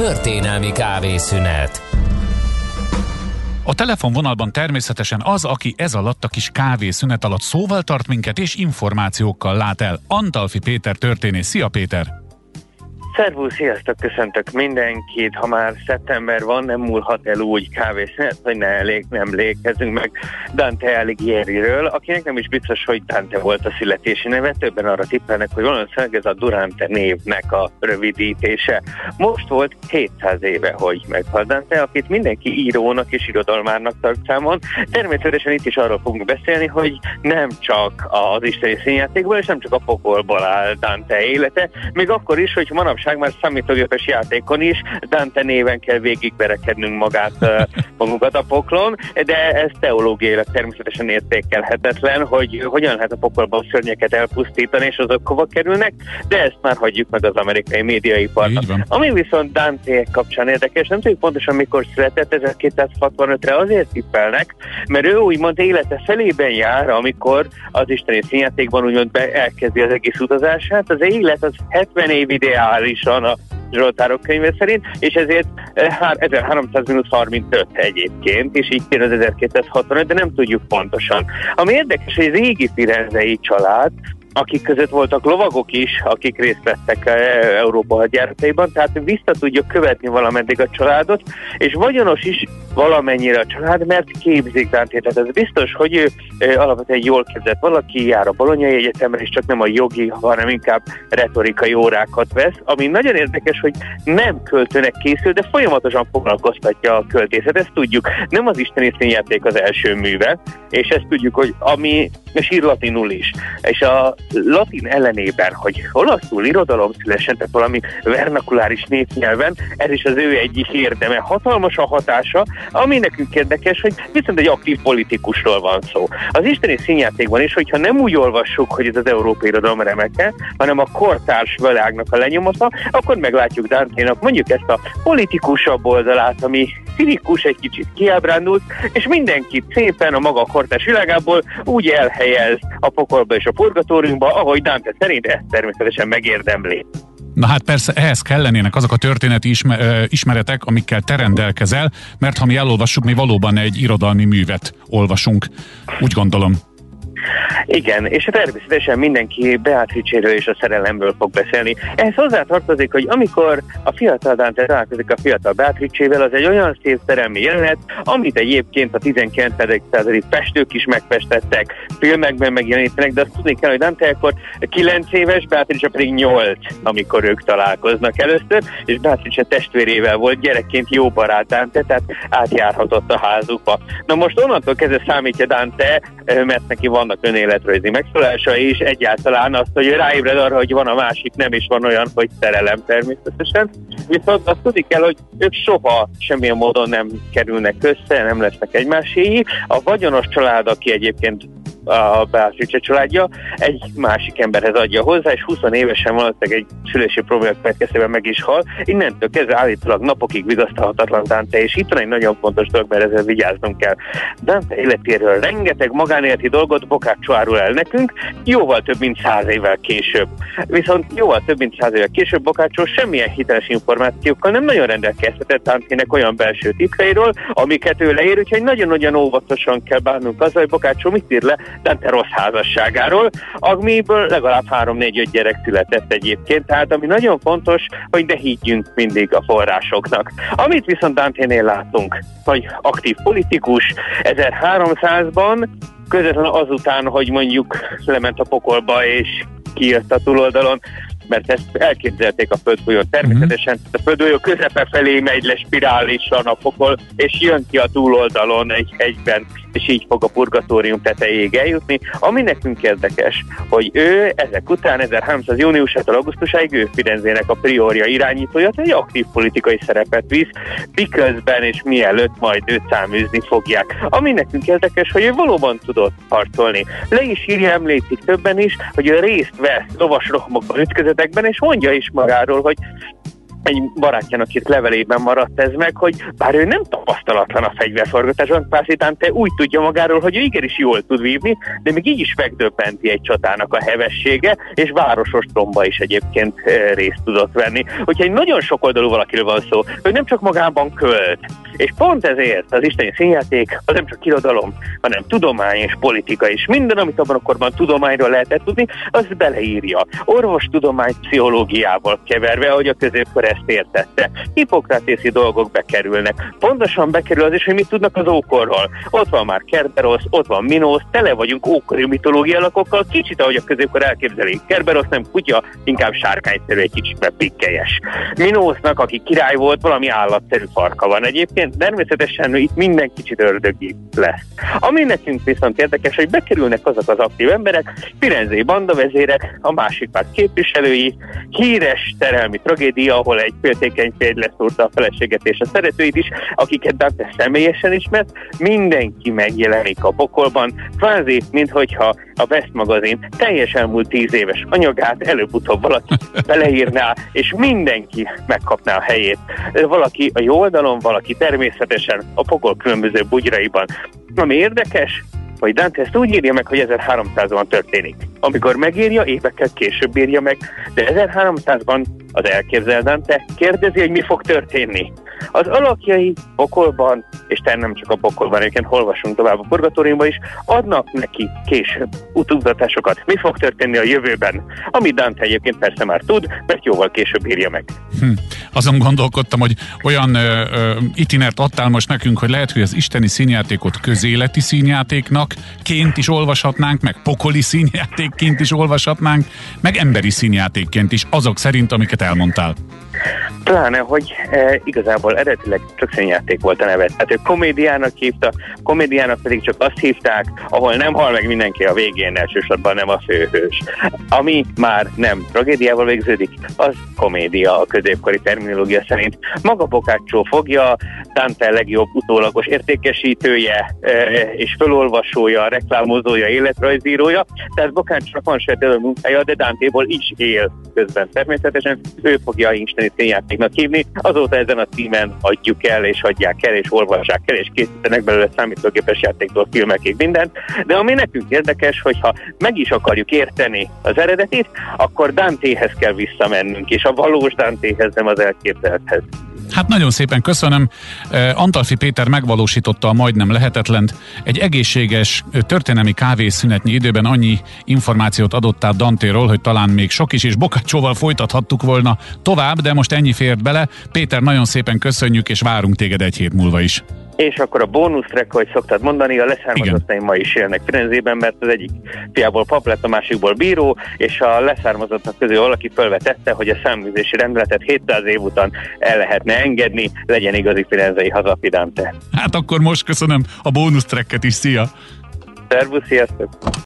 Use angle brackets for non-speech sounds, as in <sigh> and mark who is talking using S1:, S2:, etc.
S1: Történelmi kávészünet
S2: a telefonvonalban természetesen az, aki ez alatt a kis kávészünet alatt szóval tart minket és információkkal lát el. Antalfi Péter történész. Szia Péter!
S3: Szervusz, sziasztok, köszöntök mindenkit. Ha már szeptember van, nem múlhat el úgy kávészünet, hogy ne elég, nem lékezünk meg Dante Alighieriről, akinek nem is biztos, hogy Dante volt a születési neve. Többen arra tippelnek, hogy valószínűleg ez a Durante névnek a rövidítése. Most volt 700 éve, hogy meghalt Dante, akit mindenki írónak és irodalmárnak tart számon. Természetesen itt is arról fogunk beszélni, hogy nem csak az isteni színjátékból, és nem csak a pokolból áll Dante élete, még akkor is, hogy manapság manapság már számítógépes játékon is Dante néven kell végigverekednünk magát, magunkat a poklon, de ez teológiailag természetesen értékelhetetlen, hogy hogyan lehet a pokolban szörnyeket elpusztítani, és azok hova kerülnek, de ezt már hagyjuk meg az amerikai médiaiparnak. Ami viszont Dante kapcsán érdekes, nem tudjuk pontosan mikor született, 1265-re azért tippelnek, mert ő úgymond élete felében jár, amikor az isteni színjátékban úgymond be elkezdi az egész utazását. Az élet az 70 év ideális legalábbis a Zsoltárok könyve szerint, és ezért 1300 35 egyébként, és így jön az 1265, de nem tudjuk pontosan. Ami érdekes, hogy az égi firenzei család akik között voltak lovagok is, akik részt vettek eh, Európa hadjárataiban, tehát vissza tudjuk követni valameddig a családot, és vagyonos is valamennyire a család, mert képzik Dante, tehát ez biztos, hogy ő alapvetően jól képzett valaki, jár a Bolonyai Egyetemre, és csak nem a jogi, hanem inkább retorikai órákat vesz, ami nagyon érdekes, hogy nem költőnek készül, de folyamatosan foglalkoztatja a költészet, ezt tudjuk. Nem az isteni színjáték az első műve, és ezt tudjuk, hogy ami, és ír latinul is. És a latin ellenében, hogy olaszul irodalom szülesen, tehát valami vernakuláris népnyelven, ez is az ő egyik érdeme. Hatalmas a hatása, ami nekünk érdekes, hogy viszont egy aktív politikusról van szó. Az isteni színjátékban is, hogyha nem úgy olvassuk, hogy ez az európai irodalom remeke, hanem a kortárs világnak a lenyomata, akkor meglátjuk Dante-nak mondjuk ezt a politikusabb oldalát, ami cinikus, egy kicsit kiábrándult, és mindenkit szépen a maga kortárs világából úgy elhelyez a pokolba és a purgatóriumba, ahogy Dante szerint ezt természetesen megérdemli.
S2: Na hát persze ehhez kellenének azok a történeti ismeretek, amikkel te rendelkezel, mert ha mi elolvassuk, mi valóban egy irodalmi művet olvasunk. Úgy gondolom.
S3: Igen, és természetesen mindenki Beatrice-ről és a szerelemből fog beszélni. Ehhez hozzátartozik, hogy amikor a fiatal Dante találkozik a fiatal Beatrice-vel, az egy olyan szép szerelmi jelenet, amit egyébként a 19. századi festők is megfestettek, filmekben megjelenítenek, de azt tudni kell, hogy Dante akkor 9 éves, Beatrice pedig 8, amikor ők találkoznak először, és Beatrice testvérével volt gyerekként jó barát Dante, tehát átjárhatott a házukba. Na most onnantól kezdve számítja Dante, mert neki vannak önéletrajzi megszólása, és egyáltalán azt, hogy ráébred arra, hogy van a másik nem, is van olyan, hogy szerelem természetesen. Viszont azt tudni kell, hogy ők soha semmilyen módon nem kerülnek össze, nem lesznek egymáséi. A vagyonos család, aki egyébként a Beatrice családja, egy másik emberhez adja hozzá, és 20 évesen valószínűleg egy szülési problémák következtében meg is hal. Innentől kezdve állítólag napokig vigasztalhatatlan Dante, és itt van egy nagyon fontos dolog, mert ezzel vigyáznunk kell. Dante életéről rengeteg magánéleti dolgot Bokácsó árul el nekünk, jóval több mint száz évvel később. Viszont jóval több mint száz évvel később Bokácsó semmilyen hiteles információkkal nem nagyon rendelkezhetett Dantének olyan belső titkairól, amiket ő leír, úgyhogy nagyon-nagyon óvatosan kell bánnunk azzal, hogy Bokácsó mit ír le Dante rossz házasságáról, amiből legalább 3-4-5 gyerek született egyébként, tehát ami nagyon fontos, hogy ne higgyünk mindig a forrásoknak. Amit viszont Dante-nél látunk, hogy aktív politikus 1300-ban, közvetlenül azután, hogy mondjuk lement a pokolba és kijött a túloldalon, mert ezt elképzelték a földgolyón. Természetesen uh-huh. a földgolyó közepe felé megy le spirálisan a pokol, és jön ki a túloldalon egy hegyben és így fog a purgatórium tetejéig eljutni. Ami nekünk érdekes, hogy ő ezek után 1300 júniusától augusztusáig ő Firenzének a priorja irányítója, egy aktív politikai szerepet visz, miközben és mielőtt majd őt száműzni fogják. Ami nekünk érdekes, hogy ő valóban tudott harcolni. Le is írja, említik többen is, hogy ő részt vesz lovas rohamokban, ütközetekben, és mondja is magáról, hogy egy barátjának itt levelében maradt ez meg, hogy bár ő nem tapasztalatlan a fegyverforgatásban, Pászitán te úgy tudja magáról, hogy ő igenis jól tud vívni, de még így is megdöbbenti egy csatának a hevessége, és városos tromba is egyébként eh, részt tudott venni. Úgyhogy egy nagyon sok oldalú valakiről van szó, hogy nem csak magában költ, és pont ezért az isteni színjáték az nem csak irodalom, hanem tudomány és politika, és minden, amit abban a korban tudományról lehetett tudni, az beleírja. Orvostudomány pszichológiával keverve, ahogy a középkor ezt értette. Hippokratészi dolgok bekerülnek. Pontosan bekerül az is, hogy mit tudnak az ókorról. Ott van már Kerberos, ott van Minos, tele vagyunk ókori mitológia lakokkal, kicsit ahogy a középkor elképzelik. Kerberos nem kutya, inkább sárkányszerű, egy kicsit pikkelyes. Minosnak, aki király volt, valami állatszerű farka van egyébként, természetesen itt minden kicsit ördögi lesz. Ami nekünk viszont érdekes, hogy bekerülnek azok az aktív emberek, Firenzei bandavezérek, a másik párt képviselői, híres terelmi tragédia, ahol egy féltékeny férj leszúrta a feleséget és a szeretőit is, akiket Dante személyesen ismert, mindenki megjelenik a pokolban, kvázi, minthogyha a West magazin teljes elmúlt tíz éves anyagát előbb-utóbb valaki <laughs> beleírná, és mindenki megkapná a helyét. Valaki a jó oldalon, valaki természetesen a pokol különböző bugyraiban. Ami érdekes, hogy Dante ezt úgy írja meg, hogy 1300-ban történik. Amikor megírja, évekkel később írja meg, de 1300-ban az elképzel Dante kérdezi, hogy mi fog történni. Az alakjai pokolban, és te nem csak a pokolban, egyébként olvasunk tovább a purgatóriumban is, adnak neki később utaztatásokat. Mi fog történni a jövőben? Amit Dante egyébként persze már tud, mert jóval később írja meg.
S2: Hm. Azon gondolkodtam, hogy olyan ö, ö, itinert adtál most nekünk, hogy lehet, hogy az isteni színjátékot közéleti színjátéknak ként is olvashatnánk, meg pokoli színjátékként is olvashatnánk, meg emberi színjátékként is, azok szerint, amiket elmondtál.
S3: Pláne, hogy e, igazából eredetileg csak színjáték volt a neve. Tehát ő komédiának hívta, komédiának pedig csak azt hívták, ahol nem hal meg mindenki a végén, elsősorban nem a főhős. Ami már nem tragédiával végződik, az komédia a középkori terminológia szerint. Maga Bokácsó fogja, Dante legjobb utólagos értékesítője e, és felolvasója, reklámozója, életrajzírója, tehát Bokácsónak van saját munkája, de Dantéból is él közben természetesen. Ő fogja Einstein színjátéknak hívni. Azóta ezen a címen adjuk el, és adják el, és olvassák el, és készítenek belőle számítógépes játéktól filmekig mindent. De ami nekünk érdekes, hogyha meg is akarjuk érteni az eredetit, akkor Dantéhez kell visszamennünk, és a valós Dantéhez, nem az elképzelthez.
S2: Hát nagyon szépen köszönöm. Antalfi Péter megvalósította a majdnem lehetetlent. Egy egészséges történelmi kávészünetnyi időben annyi információt adott át Dantéról, hogy talán még sok is, és Bokácsóval folytathattuk volna tovább, de most ennyi fért bele. Péter, nagyon szépen köszönjük, és várunk téged egy hét múlva is
S3: és akkor a bónusz track, hogy szoktad mondani, a leszármazottaim ma is élnek Firenzében, mert az egyik fiából pap lett, a másikból bíró, és a leszármazottak közül valaki felvetette, hogy a száműzési rendeletet 700 év után el lehetne engedni, legyen igazi firenzei hazafidante.
S2: Hát akkor most köszönöm a bónusz tracket is, szia!
S3: Szervusz, sziasztok!